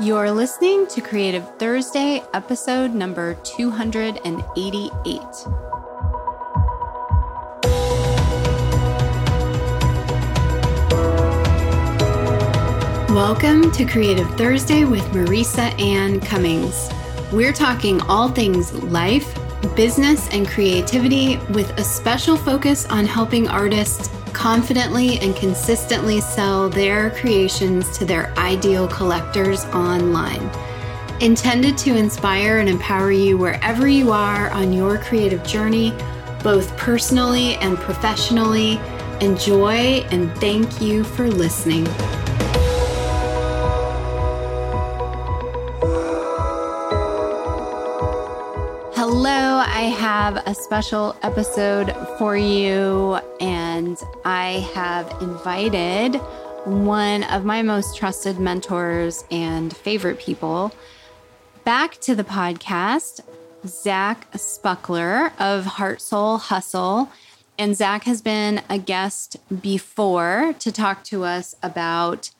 You're listening to Creative Thursday, episode number 288. Welcome to Creative Thursday with Marisa Ann Cummings. We're talking all things life, business, and creativity with a special focus on helping artists confidently and consistently sell their creations to their ideal collectors online. Intended to inspire and empower you wherever you are on your creative journey, both personally and professionally. Enjoy and thank you for listening. Hello, I have a special episode for you, and I have invited one of my most trusted mentors and favorite people back to the podcast, Zach Spuckler of Heart Soul Hustle. And Zach has been a guest before to talk to us about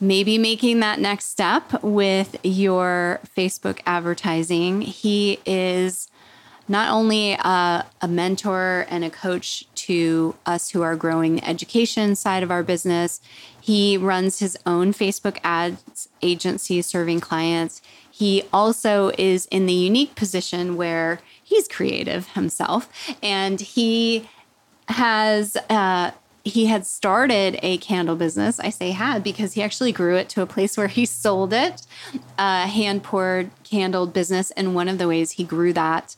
maybe making that next step with your Facebook advertising. He is not only a, a, mentor and a coach to us who are growing the education side of our business, he runs his own Facebook ads agency serving clients. He also is in the unique position where he's creative himself and he has uh, he had started a candle business. I say had because he actually grew it to a place where he sold it, a hand poured candle business. And one of the ways he grew that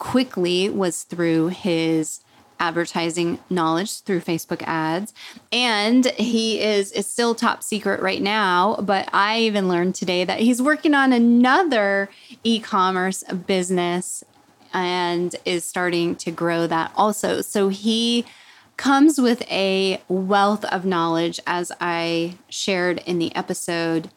quickly was through his advertising knowledge through Facebook ads. And he is is still top secret right now, but I even learned today that he's working on another e-commerce business and is starting to grow that also. So he comes with a wealth of knowledge, as I shared in the episode.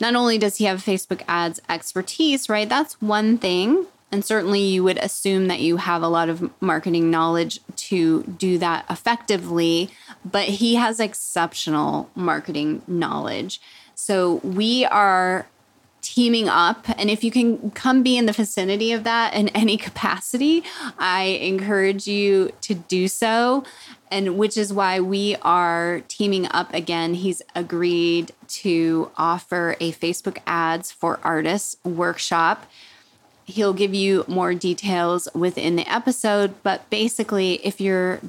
Not only does he have Facebook ads expertise, right? That's one thing. And certainly you would assume that you have a lot of marketing knowledge to do that effectively, but he has exceptional marketing knowledge. So we are teaming up. And if you can come be in the vicinity of that in any capacity, I encourage you to do so. And which is why we are teaming up again. He's agreed to offer a Facebook ads for artists workshop. He'll give you more details within the episode, but basically, if you're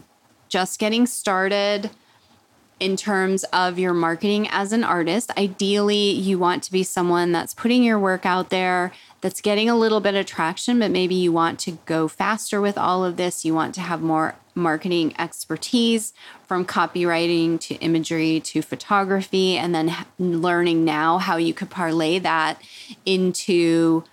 just getting started, in terms of your marketing as an artist. Ideally, you want to be someone that's putting your work out there, that's getting a little bit of traction, but maybe you want to go faster with all of this. You want to have more marketing expertise from copywriting to imagery to photography, and then learning now how you could parlay that into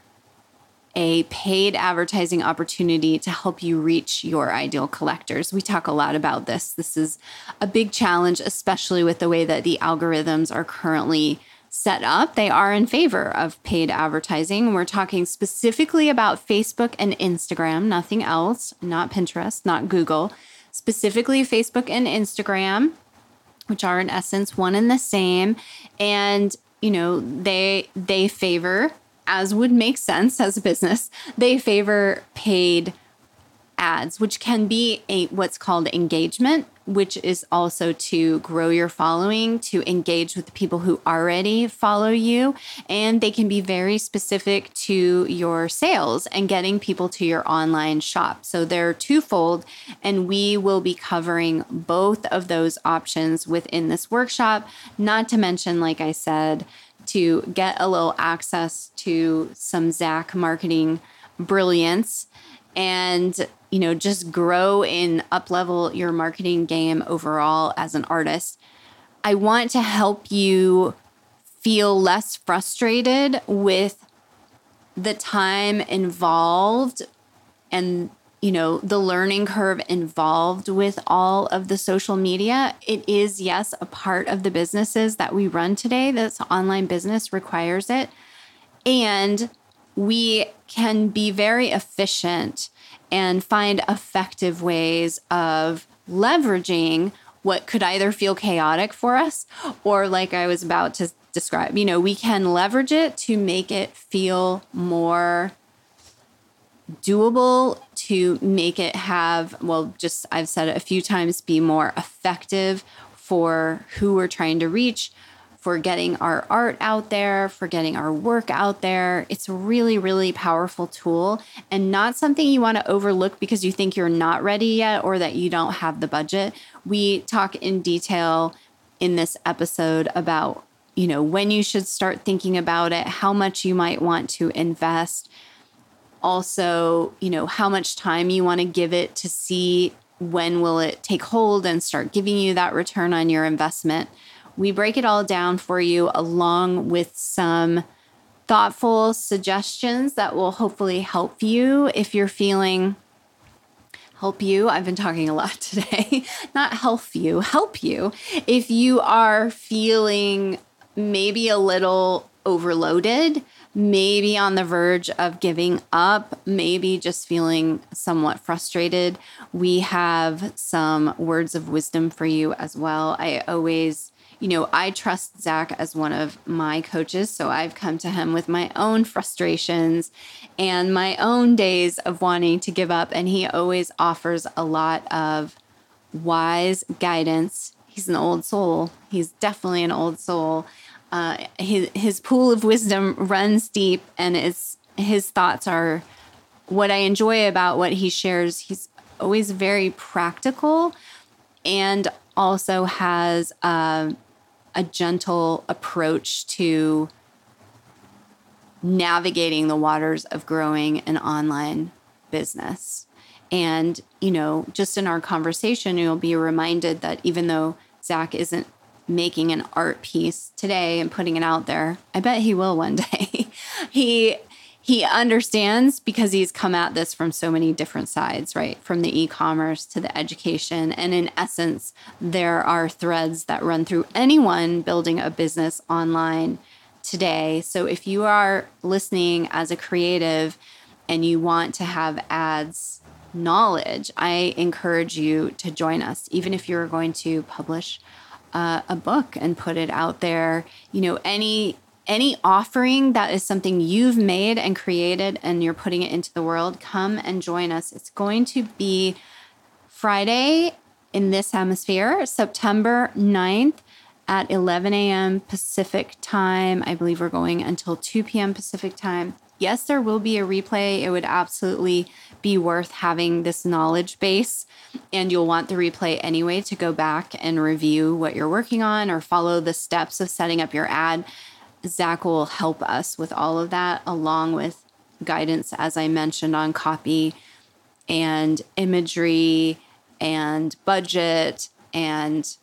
a paid advertising opportunity to help you reach your ideal collectors. We talk a lot about this. This is a big challenge, especially with the way that the algorithms are currently set up. They are in favor of paid advertising. We're talking specifically about Facebook and Instagram, nothing else, not Pinterest, not Google, specifically Facebook and Instagram, which are in essence one and the same. And you know, they they favor as would make sense as a business, they favor paid ads, which can be a what's called engagement, which is also to grow your following, to engage with the people who already follow you, and they can be very specific to your sales and getting people to your online shop. So they're twofold, and we will be covering both of those options within this workshop, not to mention like I said, to get a little access to some Zach marketing brilliance and you know just grow and up level your marketing game overall as an artist. I want to help you feel less frustrated with the time involved and you know, the learning curve involved with all of the social media. It is, yes, a part of the businesses that we run today. This online business requires it. And we can be very efficient and find effective ways of leveraging what could either feel chaotic for us or like I was about to describe. You know, we can leverage it to make it feel more doable to make it have, well, just I've said it a few times, be more effective for who we're trying to reach, for getting our art out there, for getting our work out there. It's a really, really powerful tool and not something you want to overlook because you think you're not ready yet or that you don't have the budget. We talk in detail in this episode about, you know, when you should start thinking about it, how much you might want to invest also, you know, how much time you want to give it to see when will it take hold and start giving you that return on your investment. We break it all down for you along with some thoughtful suggestions that will hopefully help you if you're feeling help you. I've been talking a lot today. Not help you, help you. If you are feeling maybe a little overloaded, maybe on the verge of giving up, maybe just feeling somewhat frustrated, we have some words of wisdom for you as well. I always you know, I trust Zach as one of my coaches. So I've come to him with my own frustrations and my own days of wanting to give up. And he always offers a lot of wise guidance. He's an old soul. He's definitely an old soul uh, his his pool of wisdom runs deep, and his his thoughts are what I enjoy about what he shares. He's always very practical, and also has a, a gentle approach to navigating the waters of growing an online business. And, you know, just in our conversation, you'll be reminded that even though Zach isn't making an art piece today and putting it out there. I bet he will one day. he he understands because he's come at this from so many different sides, right? From the e-commerce to the education and in essence there are threads that run through anyone building a business online today. So if you are listening as a creative and you want to have ads knowledge, I encourage you to join us even if you're going to publish uh, a book and put it out there. You know, any any offering that is something you've made and created and you're putting it into the world, come and join us. It's going to be Friday in this hemisphere, September 9th at 11 a.m. Pacific time. I believe we're going until 2 p.m. Pacific time. Yes, there will be a replay. It would absolutely be worth having this knowledge base. And you'll want the replay anyway to go back and review what you're working on or follow the steps of setting up your ad. Zach will help us with all of that, along with guidance, as I mentioned, on copy and imagery and budget. And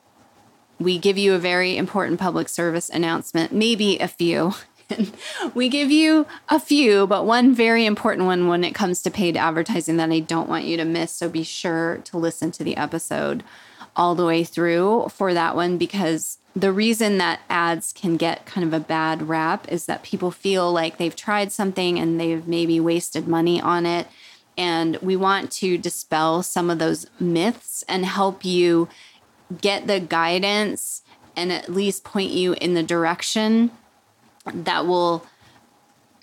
we give you a very important public service announcement, maybe a few we give you a few, but one very important one when it comes to paid advertising that I don't want you to miss. So be sure to listen to the episode all the way through for that one because the reason that ads can get kind of a bad rap is that people feel like they've tried something and they've maybe wasted money on it. And we want to dispel some of those myths and help you get the guidance and at least point you in the direction that will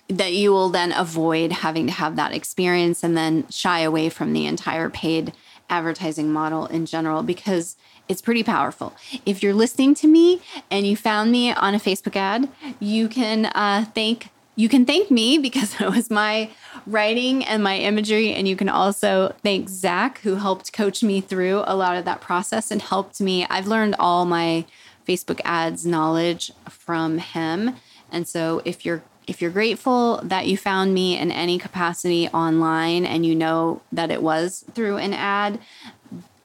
that you will then avoid having to have that experience and then shy away from the entire paid advertising model in general because it's pretty powerful. If you're listening to me and you found me on a Facebook ad, you can uh, thank you can thank me because it was my writing and my imagery, and you can also thank Zach who helped coach me through a lot of that process and helped me. I've learned all my Facebook ads knowledge from him and so if you're if you're grateful that you found me in any capacity online and you know that it was through an ad,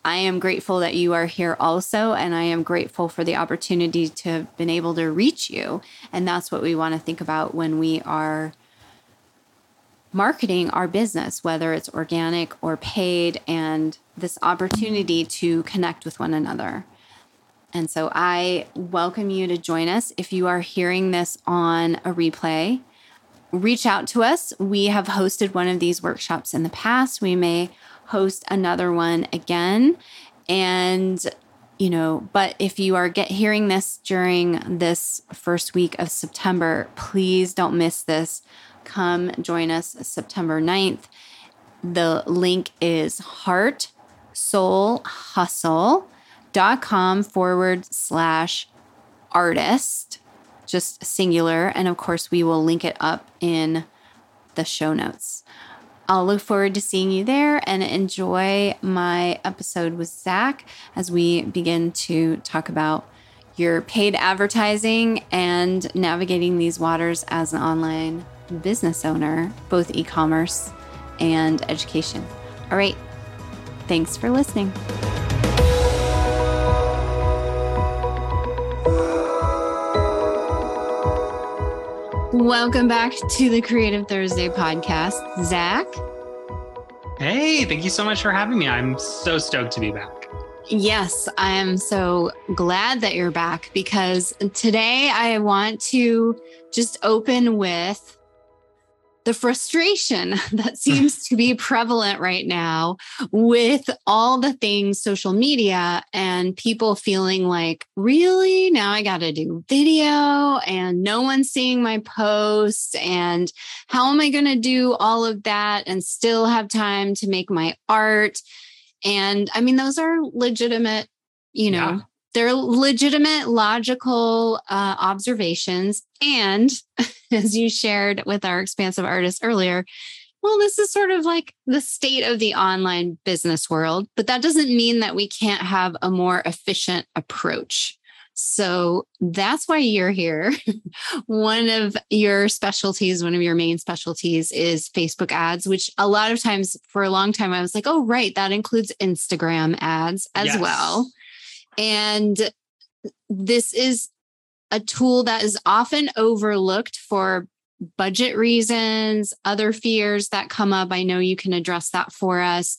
I am grateful that you are here also. And I am grateful for the opportunity to have been able to reach you. And that's what we want to think about when we are marketing our business, whether it's organic or paid, and this opportunity to connect with one another. And so I welcome you to join us. If you are hearing this on a replay, reach out to us. We have hosted one of these workshops in the past. We may host another one again. And you know, but if you are get hearing this during this first week of September, please don't miss this. Come join us September 9th. The link is heart soul hustle.com forward slash artist, just singular. And of course, we will link it up in the show notes. I'll look forward to seeing you there and enjoy my episode with Zach as we begin to talk about your paid advertising and navigating these waters as an online business owner, both e commerce and education. All right. Thanks for listening. Welcome back to the Creative Thursday podcast. Zach. Hey, thank you so much for having me. I'm so stoked to be back. Yes, I am so glad that you're back because today I want to just open with the frustration that seems to be prevalent right now with all the things social media and people feeling like, really? Now I got to do video and no one's seeing my posts. And how am I going to do all of that and still have time to make my art? And I mean, those are legitimate, you know, yeah. they're legitimate, logical uh, observations. And as you shared with our expansive artist earlier, well, this is sort of like the state of the online business world, but that doesn't mean that we can't have a more efficient approach. So that's why you're here. one of your specialties, one of your main specialties is Facebook ads, which a lot of times for a long time I was like, oh, right, that includes Instagram ads as yes. well. And this is a tool that is often overlooked for budget reasons, other fears that come up. I know you can address that for us.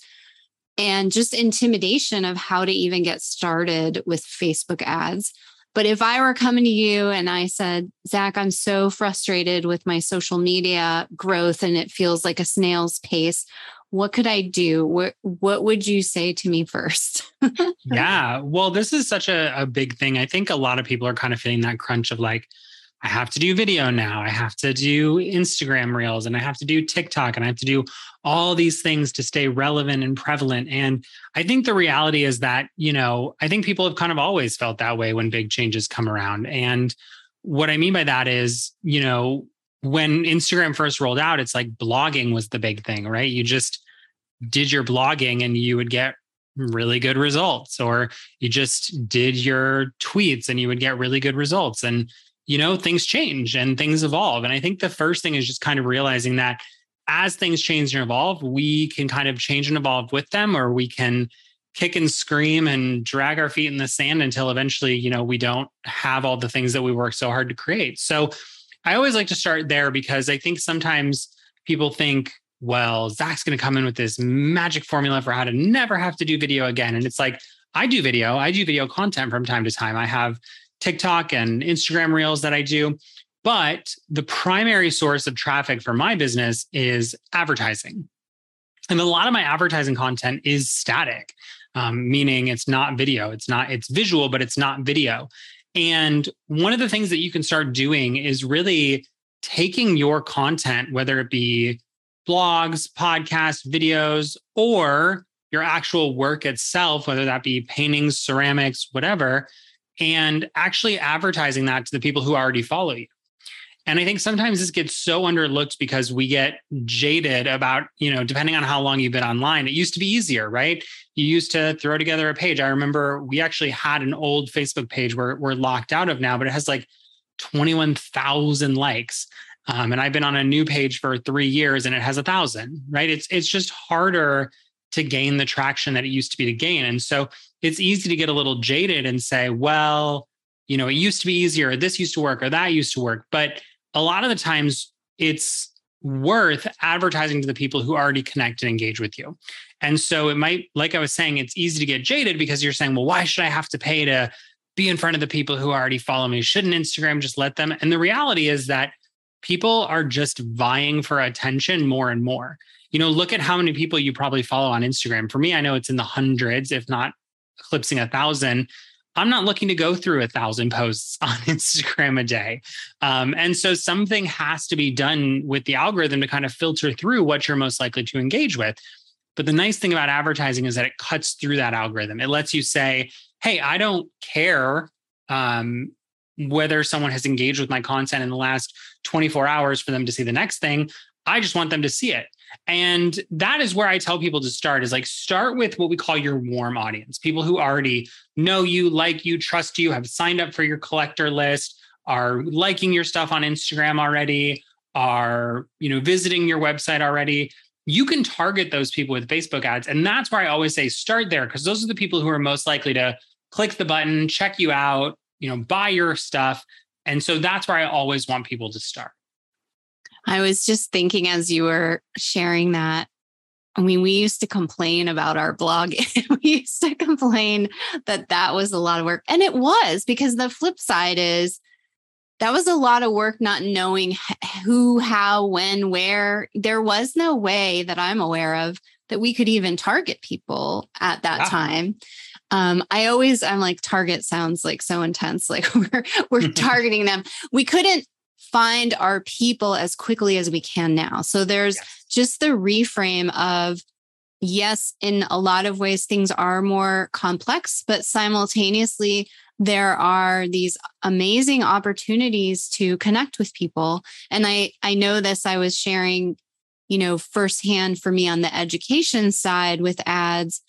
And just intimidation of how to even get started with Facebook ads. But if I were coming to you and I said, Zach, I'm so frustrated with my social media growth and it feels like a snail's pace, what could I do? What what would you say to me first? yeah. Well, this is such a, a big thing. I think a lot of people are kind of feeling that crunch of like, I have to do video now. I have to do Instagram reels and I have to do TikTok and I have to do all these things to stay relevant and prevalent. And I think the reality is that, you know, I think people have kind of always felt that way when big changes come around. And what I mean by that is, you know, when Instagram first rolled out, it's like blogging was the big thing, right? You just did your blogging and you would get really good results, or you just did your tweets and you would get really good results. And, you know, things change and things evolve. And I think the first thing is just kind of realizing that as things change and evolve, we can kind of change and evolve with them, or we can kick and scream and drag our feet in the sand until eventually, you know, we don't have all the things that we work so hard to create. So, I always like to start there because I think sometimes people think, well, Zach's going to come in with this magic formula for how to never have to do video again. And it's like, I do video, I do video content from time to time. I have TikTok and Instagram reels that I do. But the primary source of traffic for my business is advertising. And a lot of my advertising content is static, um, meaning it's not video. It's not, it's visual, but it's not video. And one of the things that you can start doing is really taking your content, whether it be blogs, podcasts, videos, or your actual work itself, whether that be paintings, ceramics, whatever, and actually advertising that to the people who already follow you. And I think sometimes this gets so underlooked because we get jaded about, you know, depending on how long you've been online. It used to be easier, right? You used to throw together a page. I remember we actually had an old Facebook page where we're locked out of now, but it has like 21,000 likes. Um, and I've been on a new page for three years and it has a thousand, right? It's it's just harder to gain the traction that it used to be to gain. And so it's easy to get a little jaded and say, well, you know, it used to be easier, this used to work, or that used to work. But a lot of the times it's worth advertising to the people who already connect and engage with you. And so it might, like I was saying, it's easy to get jaded because you're saying, well, why should I have to pay to be in front of the people who already follow me? Shouldn't Instagram just let them? And the reality is that people are just vying for attention more and more. You know, look at how many people you probably follow on Instagram. For me, I know it's in the hundreds, if not eclipsing a thousand, I'm not looking to go through a thousand posts on Instagram a day. Um, and so something has to be done with the algorithm to kind of filter through what you're most likely to engage with. But the nice thing about advertising is that it cuts through that algorithm. It lets you say, hey, I don't care um, whether someone has engaged with my content in the last 24 hours for them to see the next thing. I just want them to see it. And that is where I tell people to start is like start with what we call your warm audience, people who already know you, like you, trust you, have signed up for your collector list, are liking your stuff on Instagram already, are, you know, visiting your website already. You can target those people with Facebook ads. And that's where I always say start there because those are the people who are most likely to click the button, check you out, you know, buy your stuff. And so that's where I always want people to start. I was just thinking as you were sharing that. I mean, we used to complain about our blog. we used to complain that that was a lot of work. And it was because the flip side is that was a lot of work not knowing who, how, when, where. There was no way that I'm aware of that we could even target people at that wow. time. Um, I always, I'm like, target sounds like so intense. Like we're, we're targeting them. We couldn't find our people as quickly as we can now. So there's yes. just the reframe of yes, in a lot of ways, things are more complex, but simultaneously, there are these amazing opportunities to connect with people. And I, I know this, I was sharing, you know, firsthand for me on the education side with ads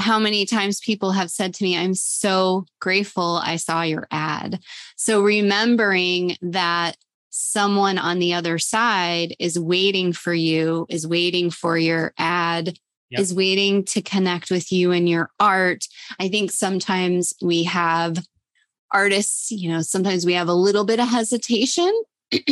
how many times people have said to me, I'm so grateful I saw your ad. So remembering that someone on the other side is waiting for you, is waiting for your ad, yep. is waiting to connect with you and your art. I think sometimes we have artists, you know, sometimes we have a little bit of hesitation.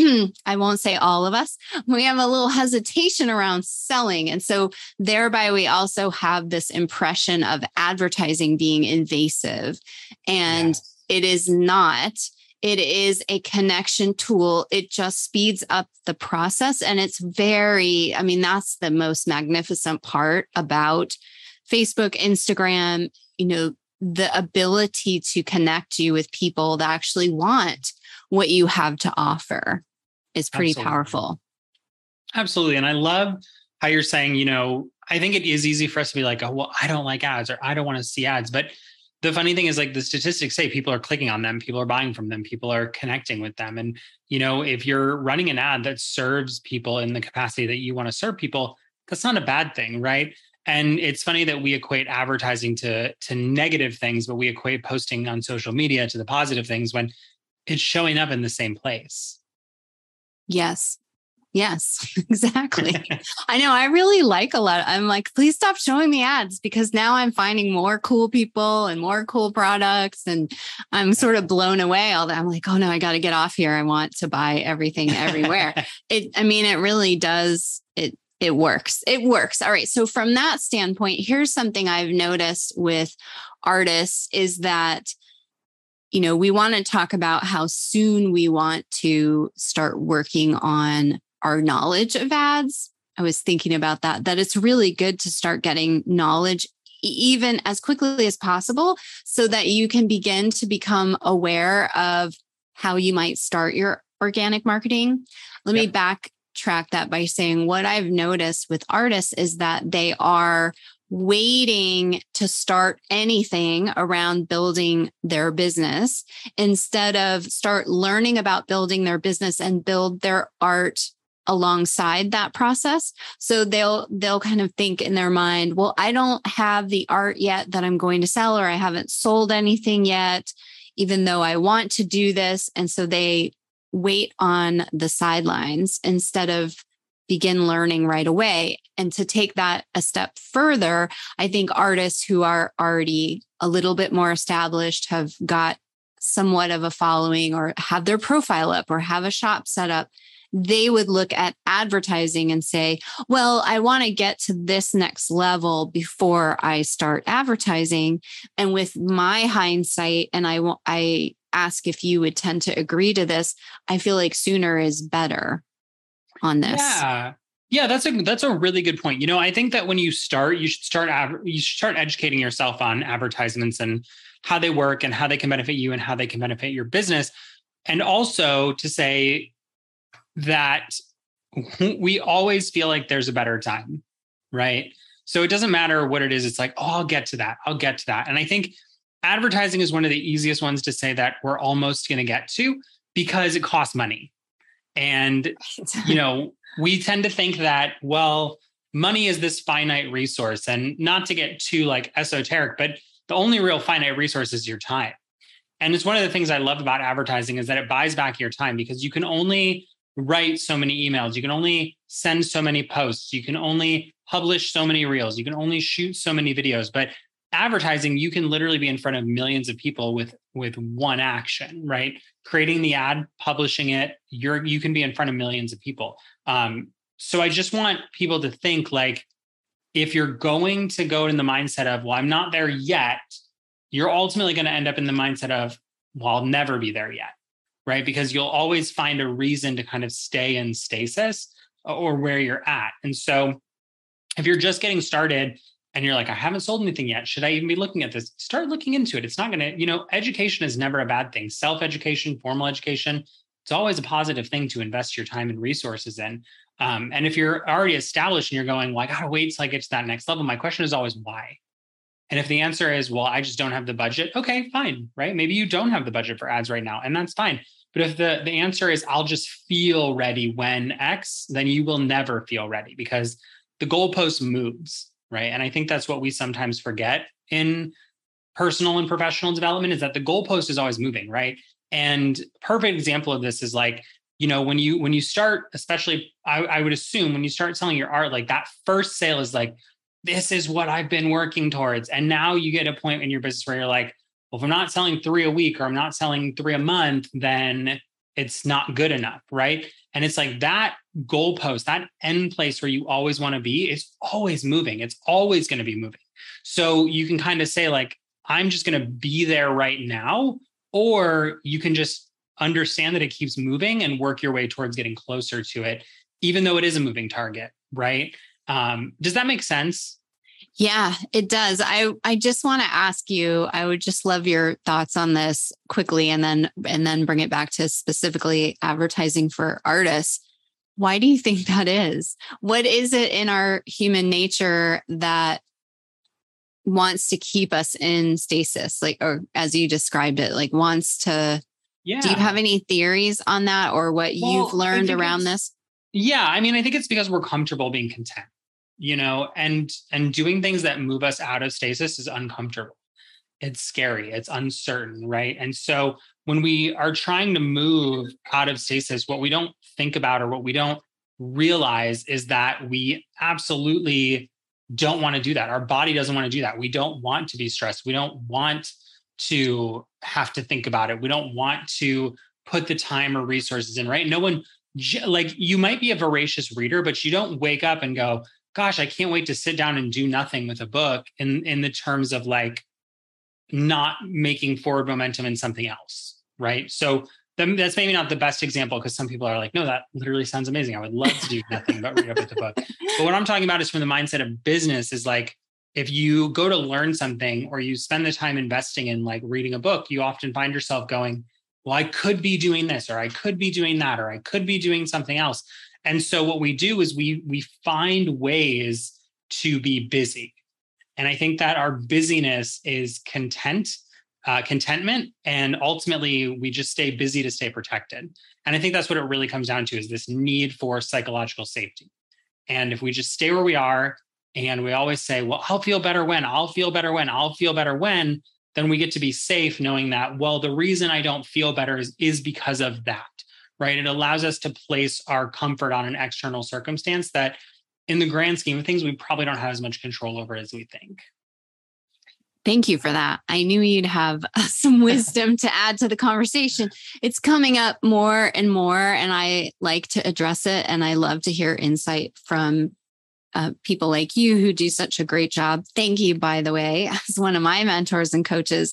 I won't say all of us, we have a little hesitation around selling. And so, thereby, we also have this impression of advertising being invasive. And yes. it is not it is a connection tool. It just speeds up the process. And it's very, I mean, that's the most magnificent part about Facebook, Instagram, you know, the ability to connect you with people that actually want what you have to offer is pretty Absolutely. powerful. Absolutely. And I love how you're saying, you know, I think it is easy for us to be like, oh, well, I don't like ads or I don't want to see ads. But the funny thing is like the statistics say people are clicking on them people are buying from them people are connecting with them. And you know if you're running an ad that serves people in the capacity that you want to serve people that's not a bad thing right? And it's funny that we equate advertising to to negative things but we equate posting on social media to the positive things when it's showing up in the same place. Yes Yes, exactly. I know. I really like a lot. I'm like, please stop showing me ads because now I'm finding more cool people and more cool products. And I'm sort of blown away all that. I'm like, oh no, I got to get off here. I want to buy everything everywhere. it, I mean, it really does. It, it works. It works. All right. So from that standpoint, here's something I've noticed with artists is that you know, we want to talk about how soon we want to start working on our knowledge of ads. I was thinking about that, that it's really good to start getting knowledge even as quickly as possible so that you can begin to become aware of how you might start your organic marketing. Let me backtrack that by saying what I've noticed with artists is that they are waiting to start anything around building their business instead of start learning about building their business and build their art alongside that process. So they'll they'll kind of think in their mind well i don't have the art yet that i'm going to sell or i haven't sold anything yet even though i want to do this. And so they wait on the sidelines instead of begin learning right away. And to take that a step further i think artists who are already a little bit more established have got somewhat of a following or have their profile up or have a shop set up they would look at advertising and say, well, I want to get to this next level before I start advertising. And with my hindsight, and I, I ask if you would tend to agree to this, I feel like sooner is better on this. Yeah. Yeah, that's a that's a really good point. You know, I think that when you start, you should start you should start educating yourself on advertisements and how they work and how they can benefit you and how they can benefit your business. And also to say that we always feel like there's a better time, right? So it doesn't matter what it is. It's like, oh, I'll get to that. I'll get to that. And I think advertising is one of the easiest ones to say that we're almost going to get to because it costs money. And, you know, we tend to think that, well, money is this finite resource. And not to get too like esoteric, but the only real finite resource is your time. And it's one of the things I love about advertising is that it buys back your time because you can only write so many emails, you can only send so many posts, you can only publish so many reels, you can only shoot so many videos. But advertising, you can literally be in front of millions of people with with one action, right? Creating the ad, publishing it, you're you can be in front of millions of people. Um, so I just want people to think like if you're going to go in the mindset of, well, I'm not there yet, you're ultimately going to end up in the mindset of, well, I'll never be there yet. Right. Because you'll always find a reason to kind of stay in stasis or where you're at. And so if you're just getting started and you're like, I haven't sold anything yet, should I even be looking at this? Start looking into it. It's not going to, you know, education is never a bad thing. Self education, formal education, it's always a positive thing to invest your time and resources in. Um, and if you're already established and you're going, well, I gotta wait till I get to that next level, my question is always why. And if the answer is, well, I just don't have the budget, okay, fine, right? Maybe you don't have the budget for ads right now, and that's fine. But if the, the answer is, I'll just feel ready when X, then you will never feel ready because the goalpost moves, right? And I think that's what we sometimes forget in personal and professional development is that the goalpost is always moving, right? And perfect example of this is like you know when you when you start especially I, I would assume when you start selling your art like that first sale is like this is what i've been working towards and now you get a point in your business where you're like well if i'm not selling three a week or i'm not selling three a month then it's not good enough right and it's like that goalpost that end place where you always want to be is always moving it's always going to be moving so you can kind of say like i'm just going to be there right now or you can just understand that it keeps moving and work your way towards getting closer to it, even though it is a moving target, right? Um, does that make sense? Yeah, it does. I I just want to ask you, I would just love your thoughts on this quickly and then and then bring it back to specifically advertising for artists. Why do you think that is? What is it in our human nature that wants to keep us in stasis like or as you described it like wants to yeah. Do you have any theories on that or what well, you've learned around this? Yeah, I mean, I think it's because we're comfortable being content, you know, and and doing things that move us out of stasis is uncomfortable. It's scary, it's uncertain, right? And so when we are trying to move out of stasis, what we don't think about or what we don't realize is that we absolutely don't want to do that. Our body doesn't want to do that. We don't want to be stressed. We don't want to have to think about it. We don't want to put the time or resources in, right? No one, like, you might be a voracious reader, but you don't wake up and go, gosh, I can't wait to sit down and do nothing with a book in, in the terms of like not making forward momentum in something else, right? So that's maybe not the best example because some people are like, no, that literally sounds amazing. I would love to do nothing but read a book. But what I'm talking about is from the mindset of business is like, if you go to learn something or you spend the time investing in like reading a book, you often find yourself going, well, I could be doing this, or I could be doing that, or I could be doing something else. And so what we do is we we find ways to be busy. And I think that our busyness is content, uh, contentment, and ultimately we just stay busy to stay protected. And I think that's what it really comes down to is this need for psychological safety. And if we just stay where we are, and we always say, well, I'll feel better when, I'll feel better when, I'll feel better when, then we get to be safe knowing that, well, the reason I don't feel better is, is because of that, right? It allows us to place our comfort on an external circumstance that, in the grand scheme of things, we probably don't have as much control over as we think. Thank you for that. I knew you'd have some wisdom to add to the conversation. It's coming up more and more, and I like to address it. And I love to hear insight from uh, people like you who do such a great job. Thank you, by the way, as one of my mentors and coaches,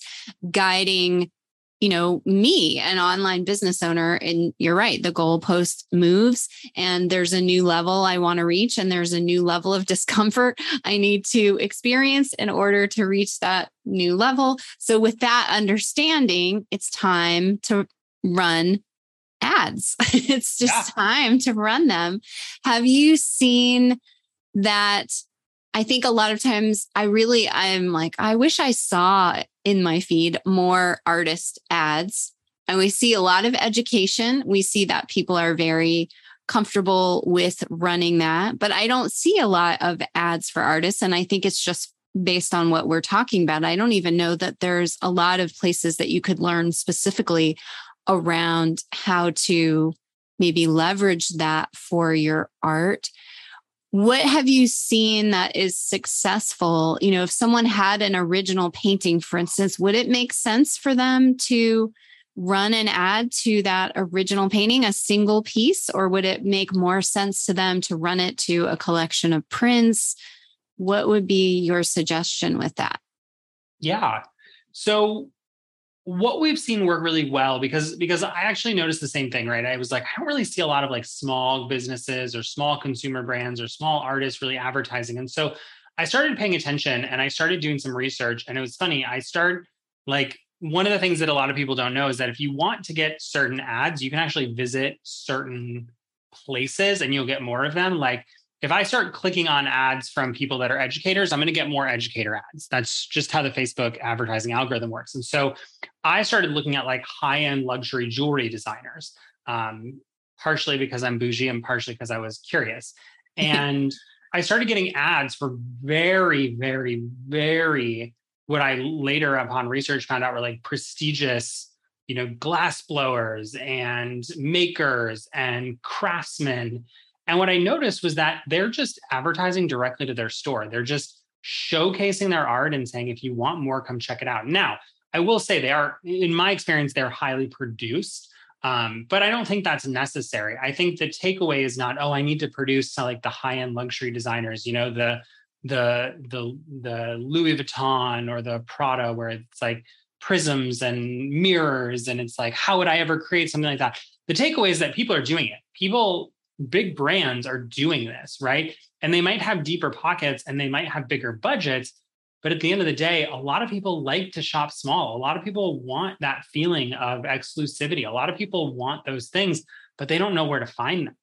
guiding you know, me, an online business owner, and you're right, the goalpost moves and there's a new level I want to reach, and there's a new level of discomfort I need to experience in order to reach that new level. So, with that understanding, it's time to run ads. it's just yeah. time to run them. Have you seen that? I think a lot of times I really, I'm like, I wish I saw in my feed more artist ads. And we see a lot of education. We see that people are very comfortable with running that, but I don't see a lot of ads for artists. And I think it's just based on what we're talking about. I don't even know that there's a lot of places that you could learn specifically around how to maybe leverage that for your art what have you seen that is successful? You know if someone had an original painting for instance would it make sense for them to run an ad to that original painting a single piece or would it make more sense to them to run it to a collection of prints? What would be your suggestion with that? Yeah. So what we've seen work really well because because I actually noticed the same thing, right? I was like, I don't really see a lot of like small businesses or small consumer brands or small artists really advertising. And so I started paying attention and I started doing some research. And it was funny. I start like one of the things that a lot of people don't know is that if you want to get certain ads, you can actually visit certain places and you'll get more of them. Like if I start clicking on ads from people that are educators, I'm going to get more educator ads. That's just how the Facebook advertising algorithm works. And so I started looking at like high end luxury jewelry designers, um, partially because I'm bougie and partially because I was curious. And I started getting ads for very, very, very what I later upon research found out were like prestigious you know glass blowers and makers and craftsmen and what I noticed was that they're just advertising directly to their store. They're just showcasing their art and saying, if you want more, come check it out. Now, I will say they are, in my experience, they're highly produced. Um, but I don't think that's necessary. I think the takeaway is not, oh, I need to produce like the high-end luxury designers, you know, the the the the Louis Vuitton or the Prada, where it's like prisms and mirrors, and it's like, how would I ever create something like that? The takeaway is that people are doing it. People big brands are doing this, right? And they might have deeper pockets and they might have bigger budgets. But at the end of the day, a lot of people like to shop small. A lot of people want that feeling of exclusivity. A lot of people want those things, but they don't know where to find them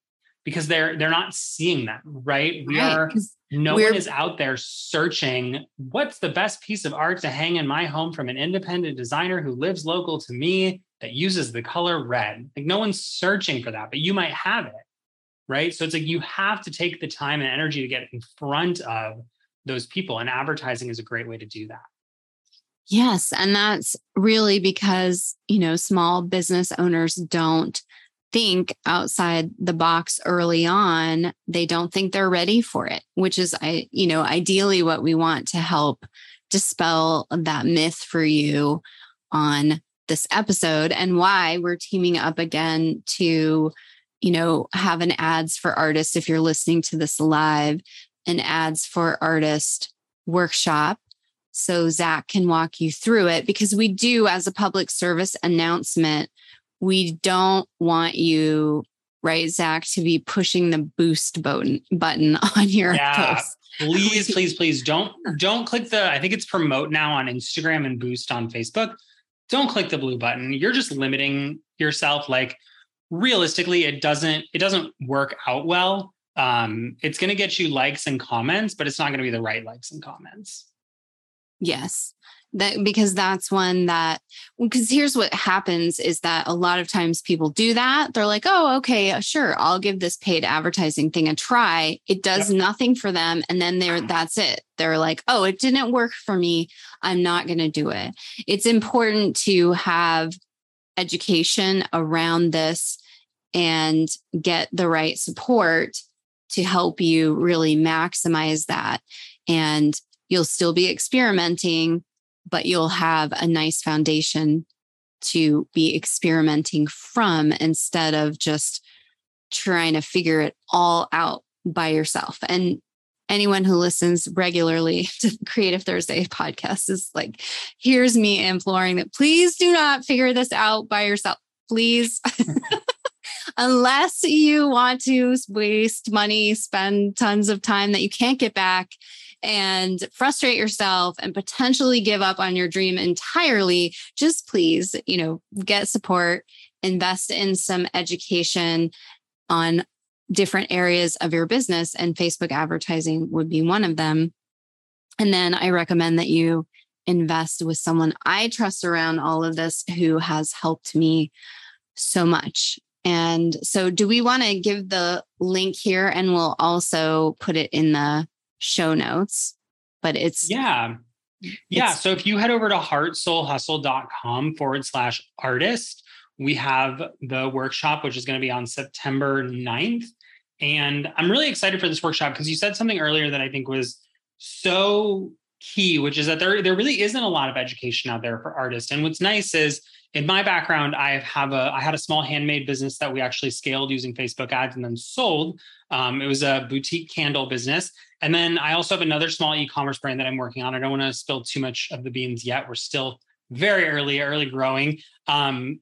because they're they're not seeing them, right? We right, are no one is out there searching what's the best piece of art to hang in my home from an independent designer who lives local to me that uses the color red. Like no one's searching for that, but you might have it right? So it's like you have to take the time and energy to get in front of those people, and advertising is a great way to do that. Yes. And that's really because, you know, small business owners don't think outside the box early on. They don't think they're ready for it, which is, I, you know, ideally what we want to help dispel that myth for you on this episode and why we're teaming up again to you know, have an ads for artists if you're listening to this live, an ads for artist workshop. So Zach can walk you through it because we do, as a public service announcement, we don't want you, right, Zach, to be pushing the boost button button on your yeah. post. Please, please, please don't don't click the. I think it's promote now on Instagram and boost on Facebook. Don't click the blue button. You're just limiting yourself. Like realistically it doesn't it doesn't work out well um it's going to get you likes and comments but it's not going to be the right likes and comments. Yes. That because that's one that because here's what happens is that a lot of times people do that. They're like oh okay uh, sure i'll give this paid advertising thing a try. It does yep. nothing for them and then they're that's it. They're like oh it didn't work for me. I'm not going to do it. It's important to have education around this and get the right support to help you really maximize that. And you'll still be experimenting, but you'll have a nice foundation to be experimenting from instead of just trying to figure it all out by yourself. And anyone who listens regularly to Creative Thursday podcast is like, here's me imploring that please do not figure this out by yourself. Please. Unless you want to waste money, spend tons of time that you can't get back, and frustrate yourself and potentially give up on your dream entirely, just please, you know, get support, invest in some education on different areas of your business, and Facebook advertising would be one of them. And then I recommend that you invest with someone I trust around all of this who has helped me so much. And so, do we want to give the link here and we'll also put it in the show notes? But it's yeah. Yeah. so if you head over to heartsoulhustle.com forward slash artist, we have the workshop, which is going to be on September 9th. And I'm really excited for this workshop because you said something earlier that I think was so key, which is that there, there really isn't a lot of education out there for artists. And what's nice is in my background, I have a I had a small handmade business that we actually scaled using Facebook ads and then sold. Um, it was a boutique candle business, and then I also have another small e-commerce brand that I'm working on. I don't want to spill too much of the beans yet. We're still very early, early growing. Um,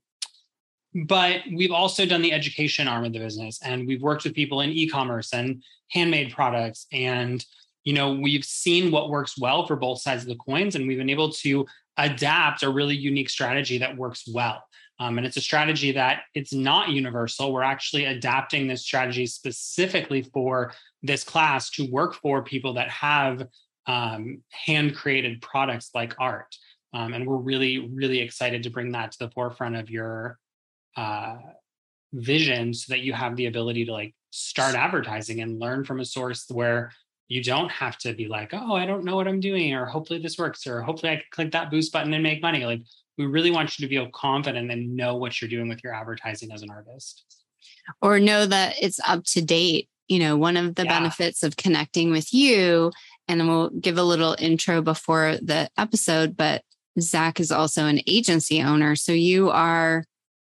but we've also done the education arm of the business, and we've worked with people in e-commerce and handmade products and you know we've seen what works well for both sides of the coins and we've been able to adapt a really unique strategy that works well. Um, and it's a strategy that it's not universal. We're actually adapting this strategy specifically for this class to work for people that have um, hand created products like art. Um, and we're really, really excited to bring that to the forefront of your uh, vision so that you have the ability to like start advertising and learn from a source where you don't have to be like, oh, I don't know what I'm doing, or hopefully this works, or hopefully I can click that boost button and make money. Like, we really want you to feel confident and know what you're doing with your advertising as an artist. Or know that it's up to date. You know, one of the yeah. benefits of connecting with you, and we'll give a little intro before the episode, but Zach is also an agency owner. So you are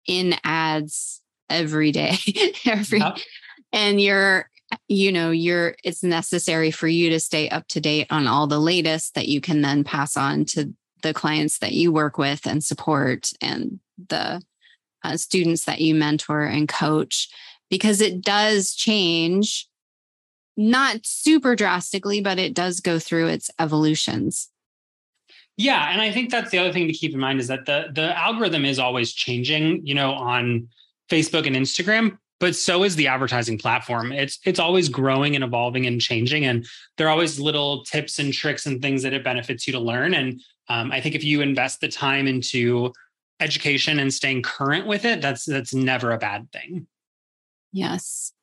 in ads every day, every, yep. and you're you know you're it's necessary for you to stay up to date on all the latest that you can then pass on to the clients that you work with and support and the uh, students that you mentor and coach because it does change not super drastically but it does go through its evolutions. Yeah and i think that's the other thing to keep in mind is that the the algorithm is always changing you know on facebook and instagram but so is the advertising platform. It's it's always growing and evolving and changing and there are always little tips and tricks and things that it benefits you to learn and um, i think if you invest the time into education and staying current with it that's that's never a bad thing. Yes.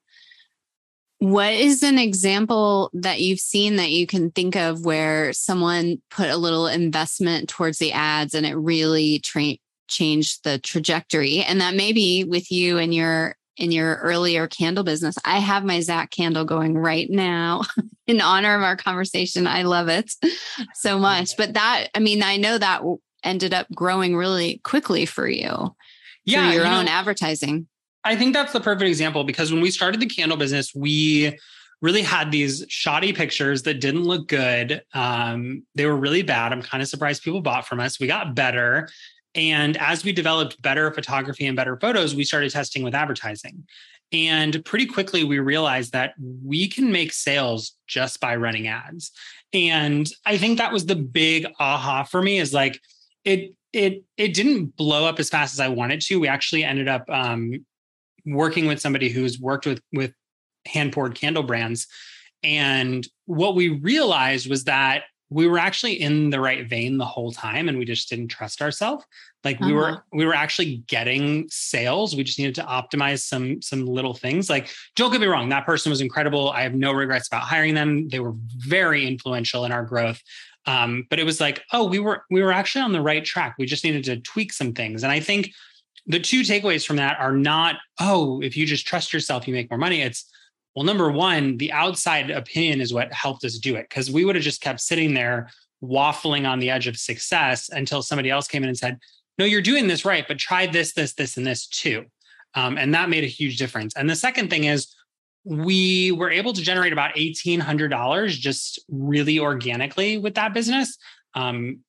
What is an example that you've seen that you can think of where someone put a little investment towards the ads and it really tra- changed the trajectory? And that may be with you and your in your earlier candle business. I have my Zach candle going right now in honor of our conversation. I love it so much. But that, I mean, I know that ended up growing really quickly for you. Yeah. your you own know, advertising. I think that's the perfect example because when we started the candle business, we really had these shoddy pictures that didn't look good. Um, they were really bad. I'm kind of surprised people bought from us. We got better. And as we developed better photography and better photos, we started testing with advertising. And pretty quickly, we realized that we can make sales just by running ads. And I think that was the big aha for me is like, it, it, it didn't blow up as fast as I wanted to. We actually ended up um, working with somebody who's worked with, with hand poured candle brands. And what we realized was that we were actually in the right vein the whole time and we just didn't trust ourselves like we uh-huh. were we were actually getting sales. We just needed to optimize some some little things. Like don't get me wrong that person was incredible. I have no regrets about hiring them. They were very influential in our growth. Um, but it was like oh we were we were actually on the right track. We just needed to tweak some things. And i think the two takeaways from that are not oh if you just trust yourself you make more money. It's well, number one, the outside opinion is what helped us do it because we would have just kept sitting there waffling on the edge of success until somebody else came in and said, No, you're doing this right, but try this, this, this, and this too. Um, and that made a huge difference. And the second thing is, we were able to generate about $1,800 just really organically with that business um,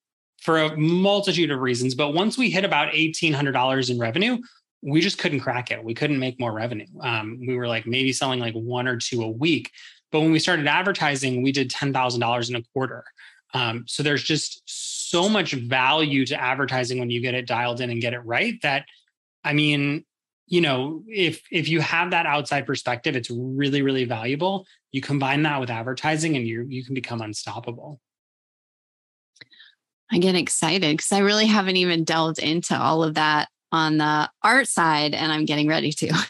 for a multitude of reasons. But once we hit about $1,800 in revenue, we just couldn't crack it. We couldn't make more revenue. Um, we were like maybe selling like one or two a week. But when we started advertising, we did $10,000 in a quarter. Um, so there's just so much value to advertising when you get it dialed in and get it right that, I mean, you know, if if you have that outside perspective, it's really, really valuable. You combine that with advertising and you you can become unstoppable. I get excited because I really haven't even delved into all of that on the art side and I'm getting ready to.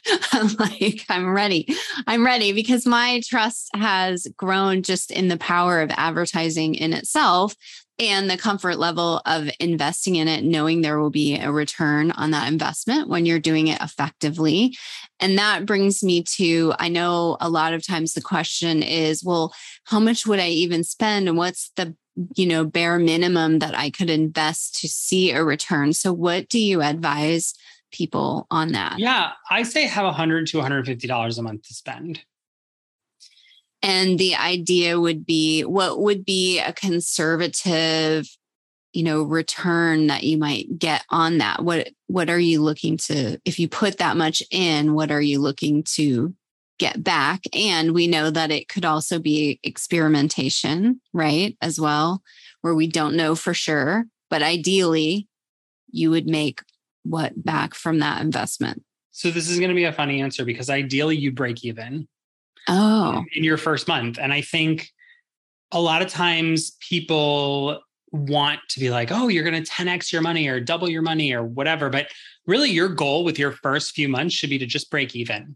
Like, I'm ready. I'm ready because my trust has grown just in the power of advertising in itself and the comfort level of investing in it, knowing there will be a return on that investment when you're doing it effectively. And that brings me to I know a lot of times the question is, well, how much would I even spend? And what's the you know, bare minimum that I could invest to see a return. So, what do you advise people on that? Yeah, I say have 100 to 150 dollars a month to spend. And the idea would be what would be a conservative, you know, return that you might get on that? What what are you looking to if you put that much in, what are you looking to get back. And we know that it could also be experimentation, right? As well, where we don't know for sure. But ideally, you would make what back from that investment? So this is going to be a funny answer because ideally you break even. Oh. In your first month. And I think a lot of times people want to be like, oh, you're going to 10x your money or double your money or whatever. But really, your goal with your first few months should be to just break even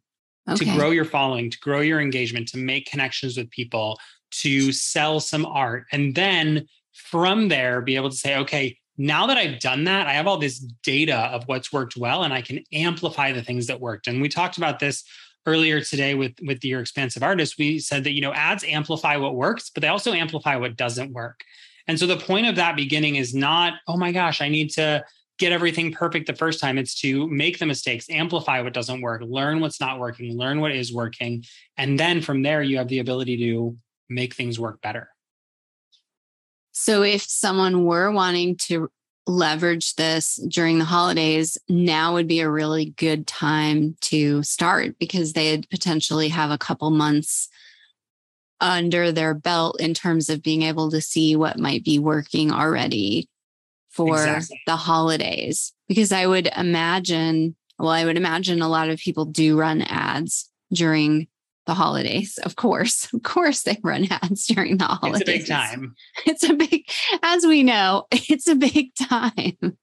okay. to grow your following, to grow your engagement, to make connections with people, to sell some art. And then from there, be able to say, okay, now that I've done that, I have all this data of what's worked well and I can amplify the things that worked. And we talked about this earlier today with with your expansive artist we said that you know ads amplify what works but they also amplify what doesn't work and so the point of that beginning is not oh my gosh i need to get everything perfect the first time. It's to make the mistakes, amplify what doesn't work, learn what's not working, learn what is working. And then from there, you have the ability to make things work better. So if someone were wanting to leverage this during the holidays, now would be a really good time to start because they'd potentially have a couple months under their belt in terms of being able to see what might be working already for exactly. the holidays because I would imagine, well, I would imagine a lot of people do run ads during the holidays. Of course, of course, they run ads during the holidays. It's a big time. It's a big, as we know, it's a big time.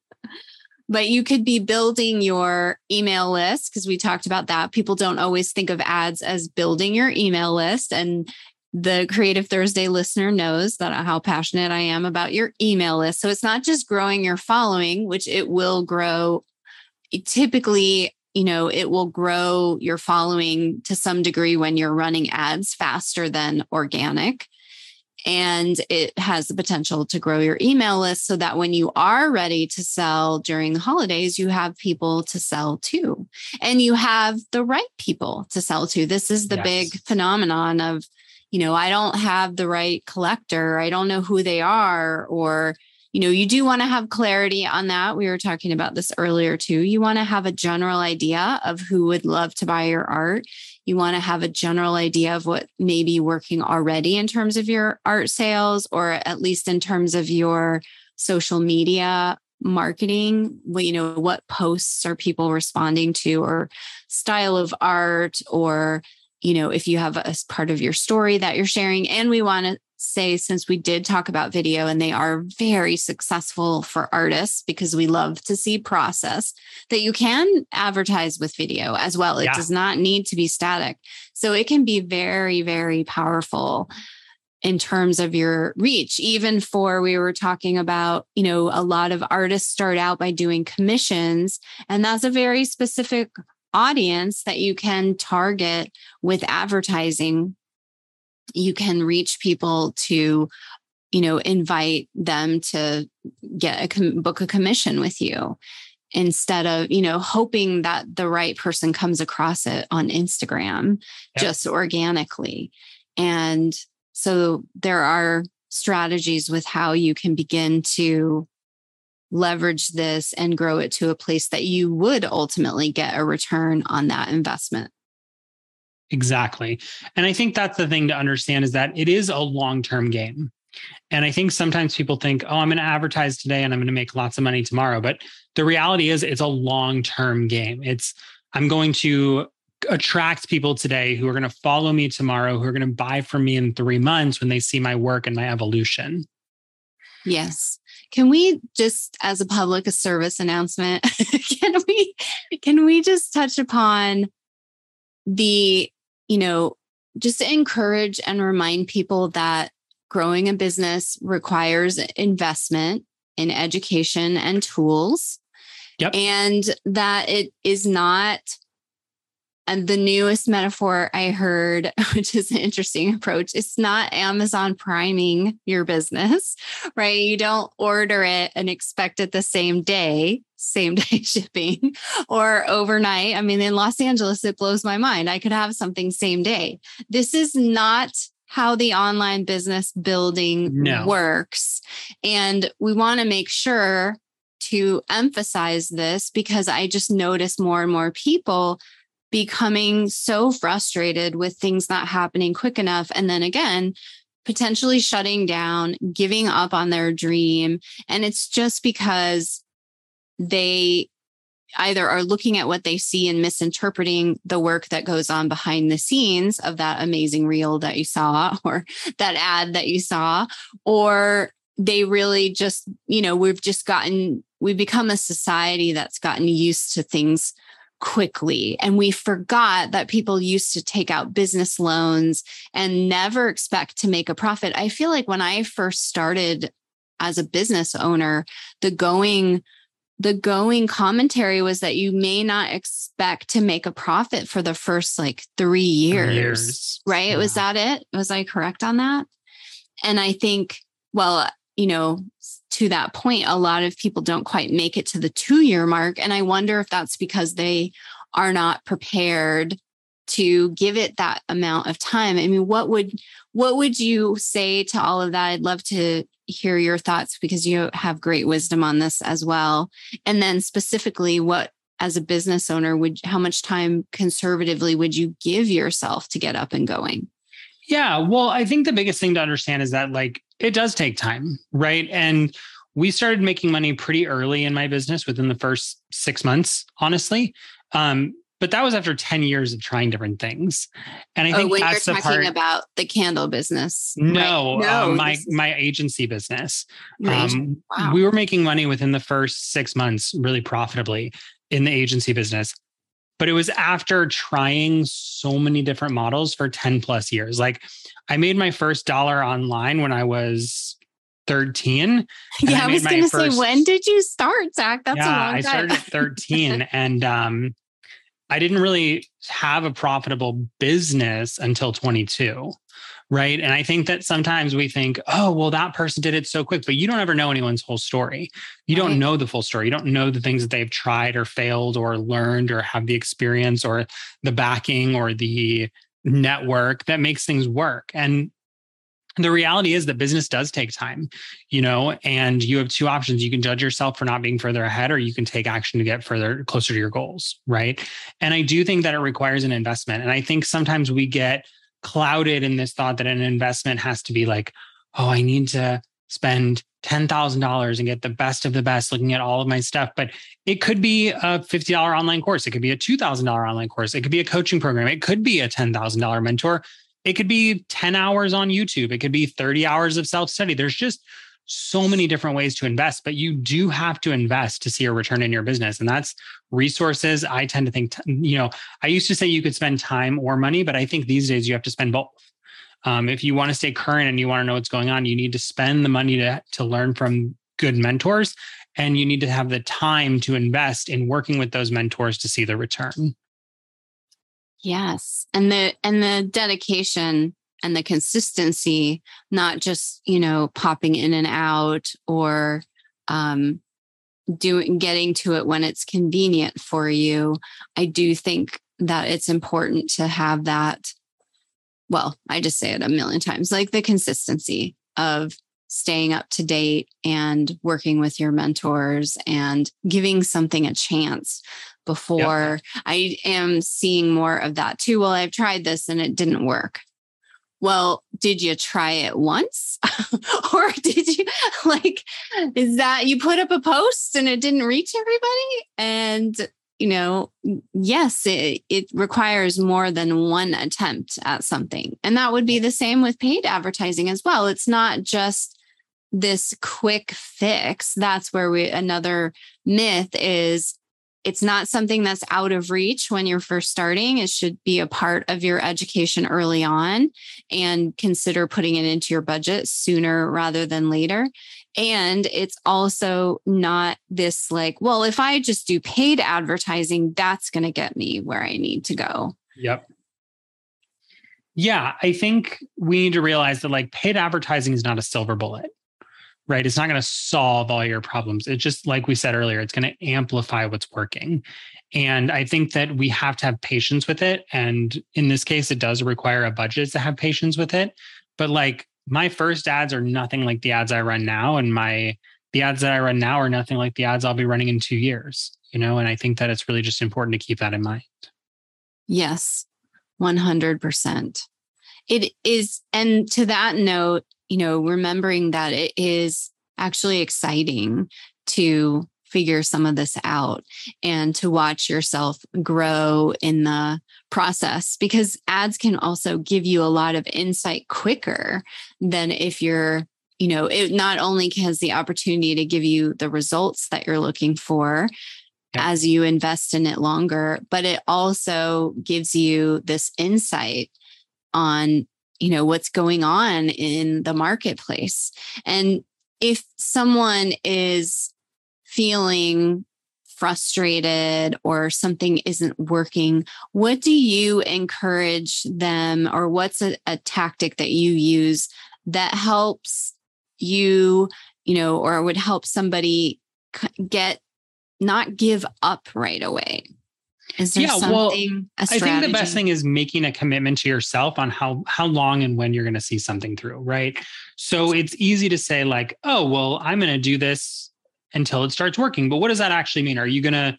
but you could be building your email list because we talked about that. People don't always think of ads as building your email list. And the Creative Thursday listener knows that uh, how passionate I am about your email list. So it's not just growing your following, which it will grow. Typically, you know, it will grow your following to some degree when you're running ads faster than organic. And it has the potential to grow your email list so that when you are ready to sell during the holidays, you have people to sell to and you have the right people to sell to. This is the yes. big phenomenon of you know, I don't have the right collector, I don't know who they are, or, you know, you do want to have clarity on that. We were talking about this earlier too. You want to have a general idea of who would love to buy your art. You want to have a general idea of what may be working already in terms of your art sales, or at least in terms of your social media marketing what you know what posts are people responding to or style of art or you know, if you have a part of your story that you're sharing. And we want to say, since we did talk about video and they are very successful for artists because we love to see process, that you can advertise with video as well. It yeah. does not need to be static. So it can be very, very powerful in terms of your reach even for we were talking about you know a lot of artists start out by doing commissions and that's a very specific audience that you can target with advertising you can reach people to you know invite them to get a com- book a commission with you instead of you know hoping that the right person comes across it on instagram yep. just organically and so there are strategies with how you can begin to leverage this and grow it to a place that you would ultimately get a return on that investment exactly and i think that's the thing to understand is that it is a long-term game and I think sometimes people think, oh, I'm going to advertise today and I'm going to make lots of money tomorrow. But the reality is, it's a long term game. It's, I'm going to attract people today who are going to follow me tomorrow, who are going to buy from me in three months when they see my work and my evolution. Yes. Can we just as a public service announcement, can we can we just touch upon the, you know, just encourage and remind people that growing a business requires investment in education and tools. Yep. And that it is not and the newest metaphor I heard, which is an interesting approach, it's not Amazon priming your business, right? You don't order it and expect it the same day, same day shipping or overnight. I mean, in Los Angeles, it blows my mind. I could have something same day. This is not how the online business building no. works. And we want to make sure to emphasize this because I just notice more and more people becoming so frustrated with things not happening quick enough. And then again, potentially shutting down, giving up on their dream. And it's just because they either are looking at what they see and misinterpreting the work that goes on behind the scenes of that amazing reel that you saw or that ad that you saw, or they really just, you know, we've just gotten, we've become a society that's gotten used to things quickly. And we forgot that people used to take out business loans and never expect to make a profit. I feel like when I first started as a business owner, the going the going commentary was that you may not expect to make a profit for the first like three years, years. right? Yeah. Was that it? Was I correct on that? And I think, well, you know, to that point, a lot of people don't quite make it to the two year mark. And I wonder if that's because they are not prepared to give it that amount of time. I mean, what would what would you say to all of that? I'd love to hear your thoughts because you have great wisdom on this as well. And then specifically, what as a business owner would how much time conservatively would you give yourself to get up and going? Yeah, well, I think the biggest thing to understand is that like it does take time, right? And we started making money pretty early in my business within the first six months, honestly. Um, but that was after 10 years of trying different things and i oh, think when that's you're talking part, about the candle business no, right? no um, my is... my agency business um, wow. we were making money within the first six months really profitably in the agency business but it was after trying so many different models for 10 plus years like i made my first dollar online when i was 13. Yeah, I, I was going to say, when did you start, Zach? That's yeah, a long time. I started at 13. and um, I didn't really have a profitable business until 22. Right. And I think that sometimes we think, oh, well, that person did it so quick, but you don't ever know anyone's whole story. You right. don't know the full story. You don't know the things that they've tried or failed or learned or have the experience or the backing or the network that makes things work. And the reality is that business does take time, you know, and you have two options. You can judge yourself for not being further ahead, or you can take action to get further closer to your goals. Right. And I do think that it requires an investment. And I think sometimes we get clouded in this thought that an investment has to be like, oh, I need to spend $10,000 and get the best of the best looking at all of my stuff. But it could be a $50 online course. It could be a $2,000 online course. It could be a coaching program. It could be a $10,000 mentor. It could be 10 hours on YouTube. It could be 30 hours of self study. There's just so many different ways to invest, but you do have to invest to see a return in your business. And that's resources. I tend to think, you know, I used to say you could spend time or money, but I think these days you have to spend both. Um, if you want to stay current and you want to know what's going on, you need to spend the money to, to learn from good mentors. And you need to have the time to invest in working with those mentors to see the return. Yes. And the and the dedication and the consistency, not just, you know, popping in and out or um doing getting to it when it's convenient for you. I do think that it's important to have that. Well, I just say it a million times like the consistency of staying up to date and working with your mentors and giving something a chance before yep. I am seeing more of that too. Well, I've tried this and it didn't work. Well, did you try it once? or did you like, is that you put up a post and it didn't reach everybody? And, you know, yes, it, it requires more than one attempt at something. And that would be the same with paid advertising as well. It's not just this quick fix. That's where we, another myth is it's not something that's out of reach when you're first starting. It should be a part of your education early on and consider putting it into your budget sooner rather than later. And it's also not this like, well, if I just do paid advertising, that's going to get me where I need to go. Yep. Yeah, I think we need to realize that like paid advertising is not a silver bullet right? It's not going to solve all your problems. It's just like we said earlier, it's going to amplify what's working. And I think that we have to have patience with it. And in this case, it does require a budget to have patience with it. But like my first ads are nothing like the ads I run now. And my the ads that I run now are nothing like the ads I'll be running in two years, you know? And I think that it's really just important to keep that in mind. Yes, 100%. It is. And to that note, you know, remembering that it is actually exciting to figure some of this out and to watch yourself grow in the process because ads can also give you a lot of insight quicker than if you're you know it not only has the opportunity to give you the results that you're looking for yeah. as you invest in it longer but it also gives you this insight on you know what's going on in the marketplace. And if someone is feeling frustrated or something isn't working what do you encourage them or what's a, a tactic that you use that helps you you know or would help somebody get not give up right away is there yeah, something? Well, I think the best thing is making a commitment to yourself on how how long and when you're going to see something through, right? So it's easy to say like, oh, well, I'm going to do this until it starts working. But what does that actually mean? Are you going to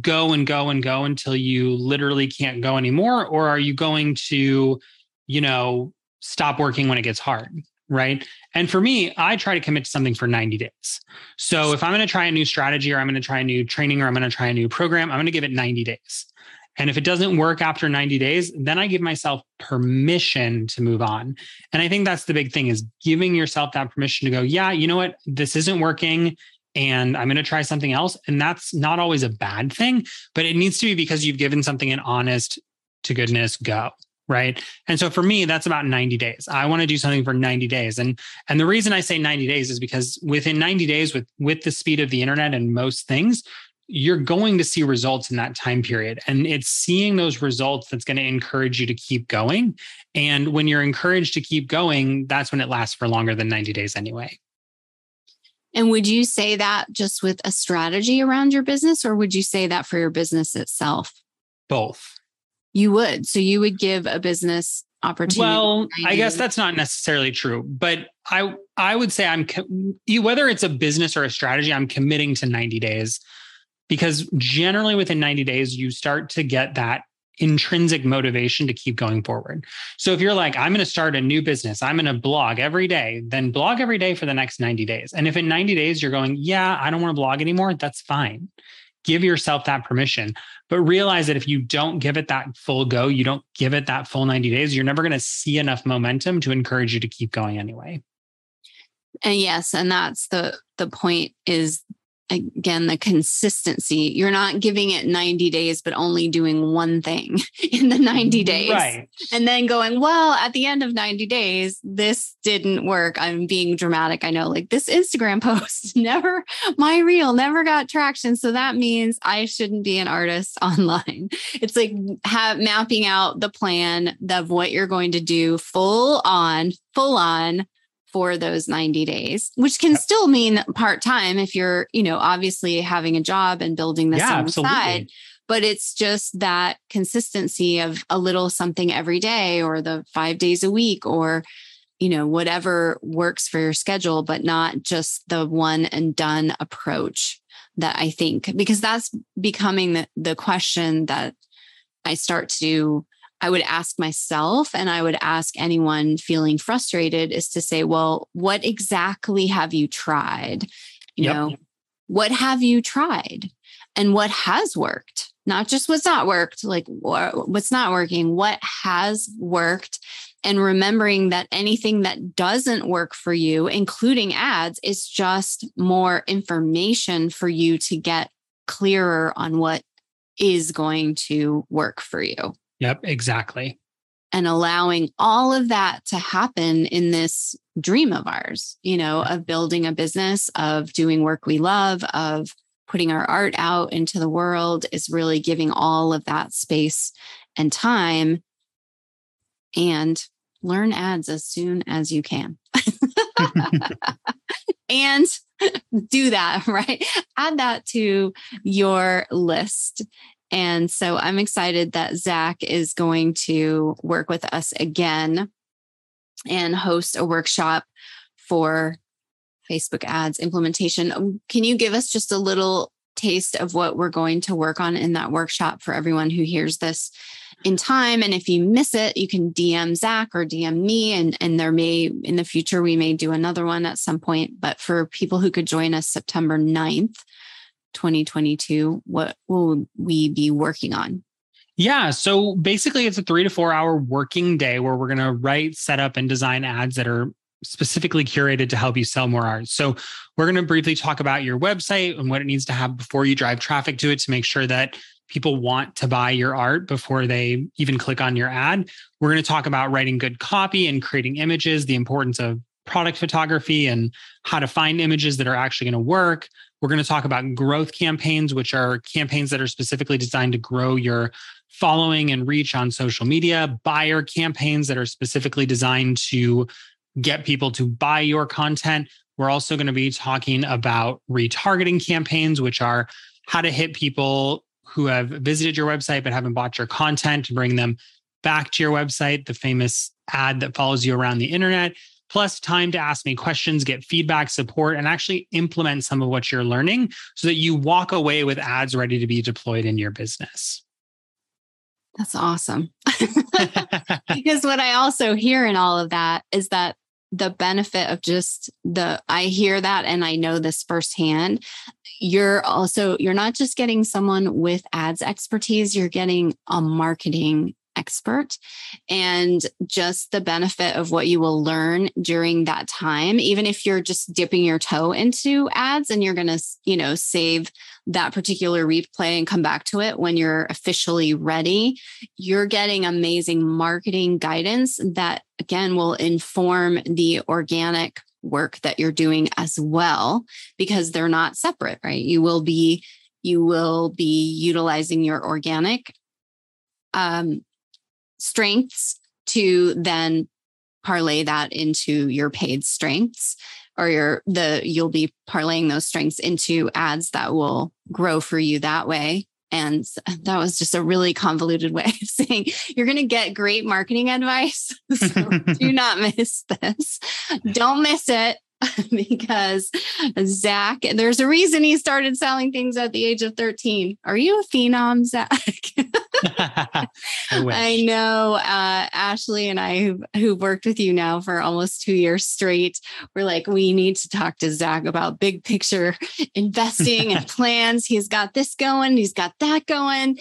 go and go and go until you literally can't go anymore, or are you going to, you know, stop working when it gets hard? Right? And for me, I try to commit to something for 90 days. So if I'm going to try a new strategy or I'm going to try a new training or I'm going to try a new program, I'm going to give it 90 days. And if it doesn't work after 90 days, then I give myself permission to move on. And I think that's the big thing is giving yourself that permission to go, yeah, you know what? This isn't working and I'm going to try something else. And that's not always a bad thing, but it needs to be because you've given something an honest to goodness go right? And so for me that's about 90 days. I want to do something for 90 days. And and the reason i say 90 days is because within 90 days with with the speed of the internet and most things you're going to see results in that time period. And it's seeing those results that's going to encourage you to keep going. And when you're encouraged to keep going that's when it lasts for longer than 90 days anyway. And would you say that just with a strategy around your business or would you say that for your business itself? Both you would. So you would give a business opportunity. Well, I guess that's not necessarily true, but I I would say I'm whether it's a business or a strategy, I'm committing to 90 days because generally within 90 days you start to get that intrinsic motivation to keep going forward. So if you're like I'm going to start a new business, I'm going to blog every day, then blog every day for the next 90 days. And if in 90 days you're going, yeah, I don't want to blog anymore, that's fine give yourself that permission but realize that if you don't give it that full go you don't give it that full 90 days you're never going to see enough momentum to encourage you to keep going anyway. And yes and that's the the point is again the consistency. You're not giving it 90 days but only doing one thing in the 90 mm-hmm. days. Right. And then going well at the end of 90 days this didn't work. I'm being dramatic i know like this instagram post never my reel never got traction. So that means i shouldn't be an artist online. It's like have, mapping out the plan of what you're going to do full on full on for those 90 days, which can still mean part time if you're, you know, obviously having a job and building this yeah, on the side. But it's just that consistency of a little something every day or the five days a week or, you know, whatever works for your schedule, but not just the one and done approach that I think, because that's becoming the, the question that I start to I would ask myself and I would ask anyone feeling frustrated is to say, well, what exactly have you tried? You yep. know, what have you tried and what has worked? Not just what's not worked, like what's not working, what has worked. And remembering that anything that doesn't work for you, including ads, is just more information for you to get clearer on what is going to work for you. Yep, exactly. And allowing all of that to happen in this dream of ours, you know, of building a business, of doing work we love, of putting our art out into the world is really giving all of that space and time and learn ads as soon as you can. and do that, right? Add that to your list and so I'm excited that Zach is going to work with us again and host a workshop for Facebook ads implementation. Um, can you give us just a little taste of what we're going to work on in that workshop for everyone who hears this in time? And if you miss it, you can DM Zach or DM me. And, and there may, in the future, we may do another one at some point. But for people who could join us September 9th, 2022, what will we be working on? Yeah. So basically, it's a three to four hour working day where we're going to write, set up, and design ads that are specifically curated to help you sell more art. So we're going to briefly talk about your website and what it needs to have before you drive traffic to it to make sure that people want to buy your art before they even click on your ad. We're going to talk about writing good copy and creating images, the importance of product photography and how to find images that are actually going to work. We're going to talk about growth campaigns, which are campaigns that are specifically designed to grow your following and reach on social media, buyer campaigns that are specifically designed to get people to buy your content. We're also going to be talking about retargeting campaigns, which are how to hit people who have visited your website but haven't bought your content to bring them back to your website, the famous ad that follows you around the internet plus time to ask me questions, get feedback, support, and actually implement some of what you're learning so that you walk away with ads ready to be deployed in your business. That's awesome. because what I also hear in all of that is that the benefit of just the I hear that and I know this firsthand. You're also you're not just getting someone with ads expertise, you're getting a marketing expert and just the benefit of what you will learn during that time even if you're just dipping your toe into ads and you're going to you know save that particular replay and come back to it when you're officially ready you're getting amazing marketing guidance that again will inform the organic work that you're doing as well because they're not separate right? You will be you will be utilizing your organic um, strengths to then parlay that into your paid strengths or your the you'll be parlaying those strengths into ads that will grow for you that way. And that was just a really convoluted way of saying you're going to get great marketing advice. So do not miss this. Don't miss it because Zach, there's a reason he started selling things at the age of 13. Are you a phenom, Zach? I, I, know uh, Ashley and I, who, who worked with you now for almost two years straight, we're like, we need to talk to Zach about big picture investing and plans. He's got this going, he's got that going,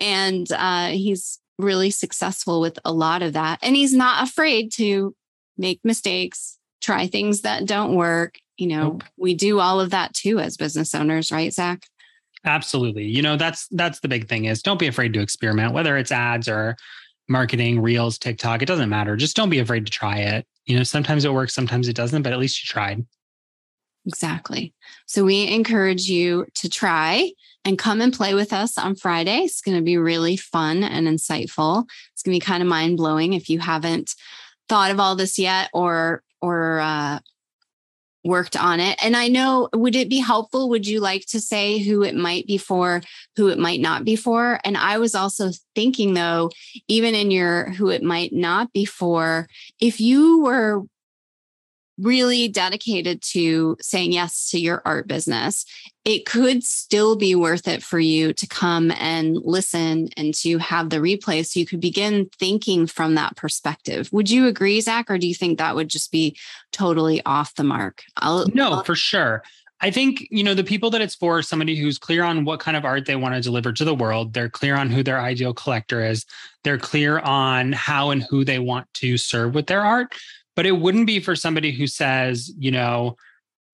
and uh, he's really successful with a lot of that. And he's not afraid to make mistakes try things that don't work. You know, nope. we do all of that too as business owners, right, Zach? Absolutely. You know, that's that's the big thing is don't be afraid to experiment, whether it's ads or marketing, reels, TikTok, it doesn't matter. Just don't be afraid to try it. You know, sometimes it works, sometimes it doesn't, but at least you tried. Exactly. So we encourage you to try and come and play with us on Friday. It's going to be really fun and insightful. It's going to be kind of mind blowing if you haven't thought of all this yet or or uh, worked on it. And I know, would it be helpful? Would you like to say who it might be for, who it might not be for? And I was also thinking, though, even in your who it might not be for, if you were really dedicated to saying yes to your art business, it could still be worth it for you to come and listen and to have the replay so you could begin thinking from that perspective. Would you agree, Zach, or do you think that would just be totally off the mark? I'll, no, I'll- for sure. I think, you know, the people that it's for somebody who's clear on what kind of art they want to deliver to the world. They're clear on who their ideal collector is. They're clear on how and who they want to serve with their art but it wouldn't be for somebody who says, you know,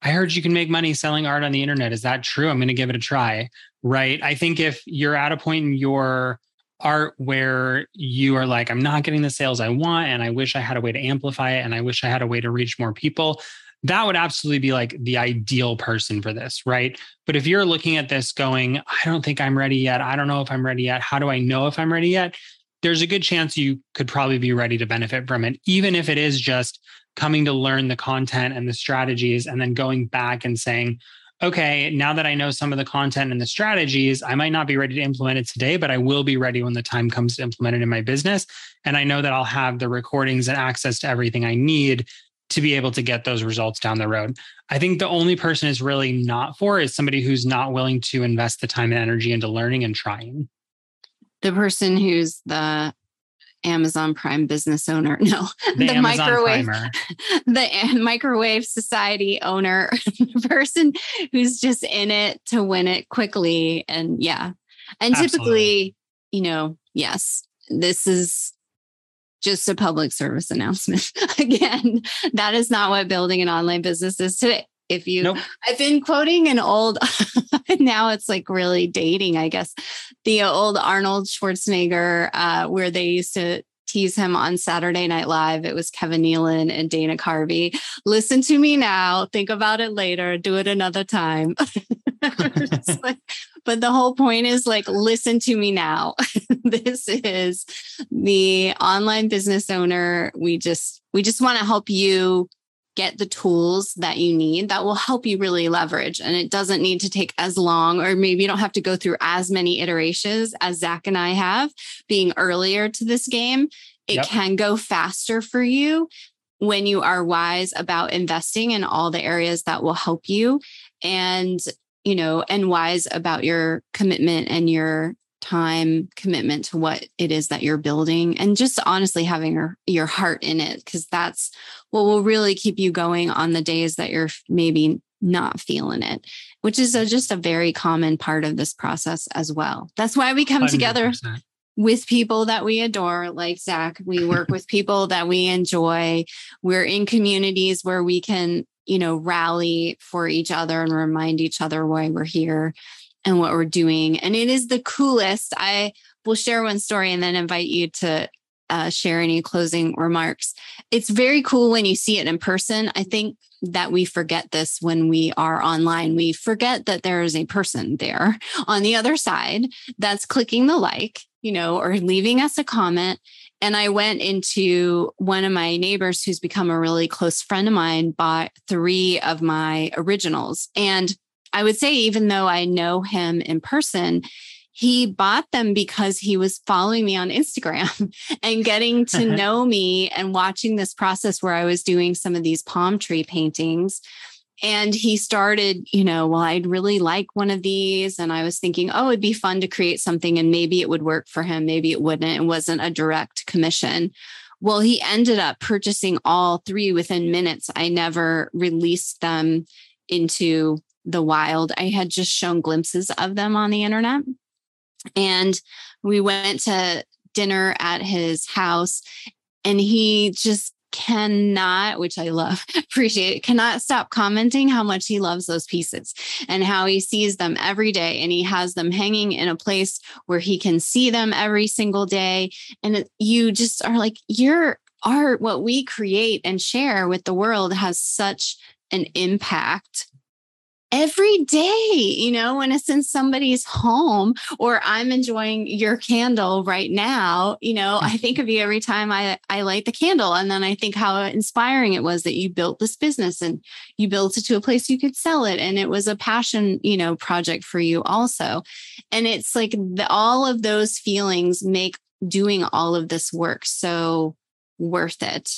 I heard you can make money selling art on the internet. Is that true? I'm going to give it a try. Right. I think if you're at a point in your art where you are like, I'm not getting the sales I want, and I wish I had a way to amplify it, and I wish I had a way to reach more people, that would absolutely be like the ideal person for this. Right. But if you're looking at this going, I don't think I'm ready yet. I don't know if I'm ready yet. How do I know if I'm ready yet? There's a good chance you could probably be ready to benefit from it, even if it is just coming to learn the content and the strategies and then going back and saying, okay, now that I know some of the content and the strategies, I might not be ready to implement it today, but I will be ready when the time comes to implement it in my business. And I know that I'll have the recordings and access to everything I need to be able to get those results down the road. I think the only person is really not for is somebody who's not willing to invest the time and energy into learning and trying the person who's the Amazon Prime business owner. No, the, the microwave, the microwave society owner, the person who's just in it to win it quickly. And yeah. And Absolutely. typically, you know, yes, this is just a public service announcement. Again, that is not what building an online business is today if you nope. i've been quoting an old now it's like really dating i guess the old arnold schwarzenegger uh, where they used to tease him on saturday night live. It was kevin nealon and dana carvey. Listen to me now. Think about it later. Do it another time. Like, but the whole point is like listen to me now. This is the online business owner. We just we just want to help you get the tools that you need that will help you really leverage. And it doesn't need to take as long, or maybe you don't have to go through as many iterations as Zach and I have being earlier to this game. It yep. can go faster for you when you are wise about investing in all the areas that will help you and you know and wise about your commitment and your time commitment to what it is that you're building and just honestly having your, your heart in it because that's what will really keep you going on the days that you're maybe not feeling it which is a, just a very common part of this process as well. That's why we come 100%. together with people that we adore like zach. We work with people that we enjoy. We're in communities where we can you know rally for each other and remind each other why we're here and what we're doing. And it is the coolest. I will share one story and then invite you to uh, share any closing remarks. It's very cool when you see it in person. I think that we forget this when we are online. We forget that there is a person there on the other side that's clicking the like, you know, or leaving us a comment. And I went into one of my neighbors who's become a really close friend of mine, bought three of my originals. And I would say, even though I know him in person, he bought them because he was following me on Instagram and getting to know me and watching this process where I was doing some of these palm tree paintings. And he started, you know, well, I'd really like one of these. And I was thinking, oh, it'd be fun to create something and maybe it would work for him. Maybe it wouldn't. It wasn't a direct commission. Well, he ended up purchasing all three within minutes. I never released them into the wild. I had just shown glimpses of them on the internet. And we went to dinner at his house, and he just cannot, which I love, appreciate, cannot stop commenting how much he loves those pieces and how he sees them every day. And he has them hanging in a place where he can see them every single day. And you just are like, your art, what we create and share with the world has such an impact every day, you know, when it's in somebody's home or I'm enjoying your candle right now, you know, I think of mm-hmm. you every time I, I light the candle. And then I think how inspiring it was that you built this business and you built it to a place you could sell it. And it was a passion, you know, project for you also. And it's like the, all of those feelings make doing all of this work so worth it.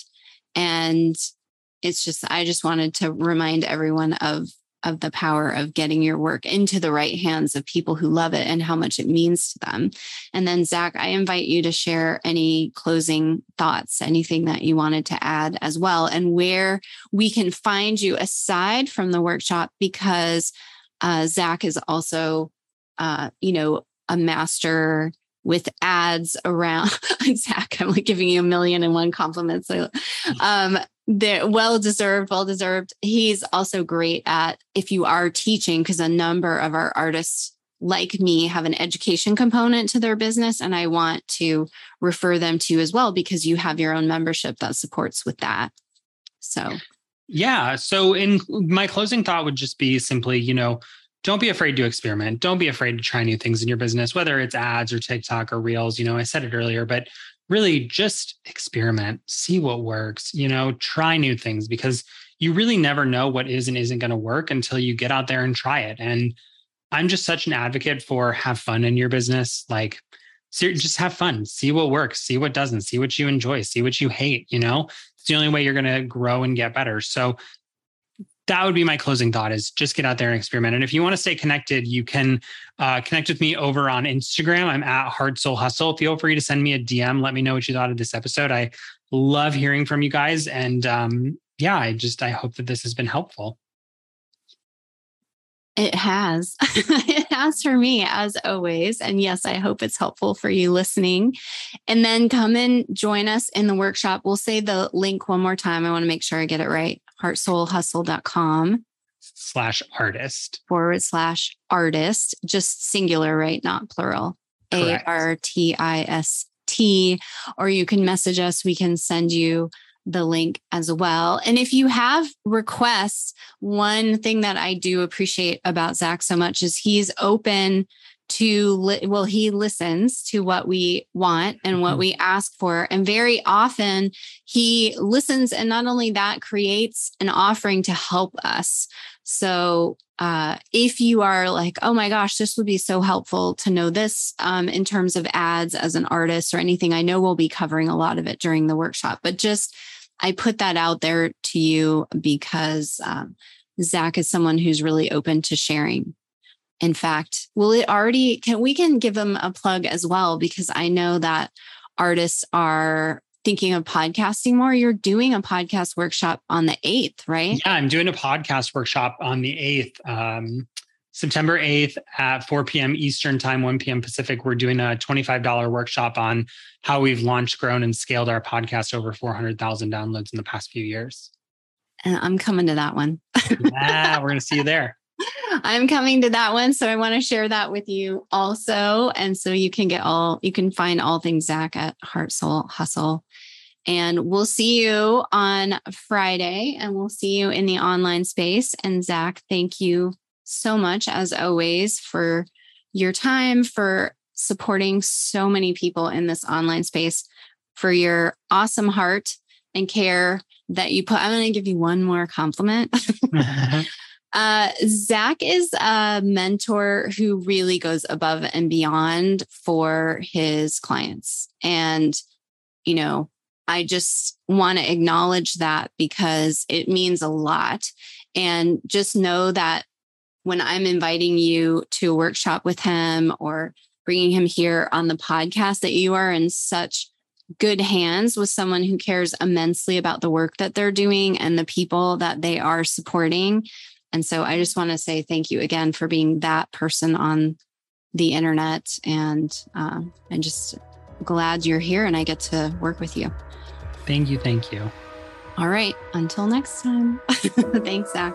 And it's just, I just wanted to remind everyone of of the power of getting your work into the right hands of people who love it and how much it means to them. And then, Zach, I invite you to share any closing thoughts, anything that you wanted to add as well, and where we can find you aside from the workshop, because uh, Zach is also, uh, you know, a master with ads around Zach. I'm like giving you a million and one compliments. So, um, they're well deserved, well deserved. He's also great at if you are teaching, because a number of our artists like me have an education component to their business. And I want to refer them to you as well because you have your own membership that supports with that. So, yeah. So, in my closing thought would just be simply, you know, don't be afraid to experiment. Don't be afraid to try new things in your business, whether it's ads or TikTok or Reels. You know, I said it earlier, but really just experiment, see what works, you know, try new things because you really never know what is and isn't going to work until you get out there and try it. And I'm just such an advocate for have fun in your business. Like, just have fun, see what works, see what doesn't, see what you enjoy, see what you hate. You know, it's the only way you're going to grow and get better. So that would be my closing thought is just get out there and experiment. And if you want to stay connected, you can uh, connect with me over on Instagram. I'm at Heart Soul Hustle. Feel free to send me a DM. Let me know what you thought of this episode. I love hearing from you guys. And um, yeah, I just, I hope that this has been helpful. It has. it has for me, as always. And yes, I hope it's helpful for you listening. And then come and join us in the workshop. We'll say the link one more time. I want to make sure I get it right heartsoulhustle.com slash artist forward slash artist, just singular, right? Not plural. A R T I S T. Or you can message us. We can send you the link as well. And if you have requests, one thing that I do appreciate about Zach so much is he's open to li- well he listens to what we want and what mm-hmm. we ask for. And very often he listens and not only that creates an offering to help us. So uh, if you are like oh my gosh this would be so helpful to know this um, in terms of ads as an artist or anything i know we'll be covering a lot of it during the workshop but just i put that out there to you because um, zach is someone who's really open to sharing in fact will it already can we can give them a plug as well because i know that artists are thinking of podcasting more. You're doing a podcast workshop on the 8th right? Yeah i'm doing a podcast workshop on the 8th um, september 8th at 4 p.m eastern time 1 p.m pacific. We're doing a $25 workshop on how we've launched grown and scaled our podcast over 400000 downloads in the past few years. And i'm coming to that one. Yeah we're going to see you there I'm coming to that one. So I want to share that with you also. And so you can get all, you can find all things Zach at Heart Soul Hustle. And we'll see you on Friday and we'll see you in the online space. And Zach, thank you so much, as always, for your time, for supporting so many people in this online space, for your awesome heart and care that you put. I'm going to give you one more compliment. Uh, Zach is a mentor who really goes above and beyond for his clients. And, you know, I just want to acknowledge that because it means a lot. And just know that when I'm inviting you to a workshop with him or bringing him here on the podcast, that you are in such good hands with someone who cares immensely about the work that they're doing and the people that they are supporting and so I just want to say thank you again for being that person on the internet. And uh, I'm just glad you're here and I get to work with you. Thank you. Thank you. All right. Until next time. Thanks, Zach.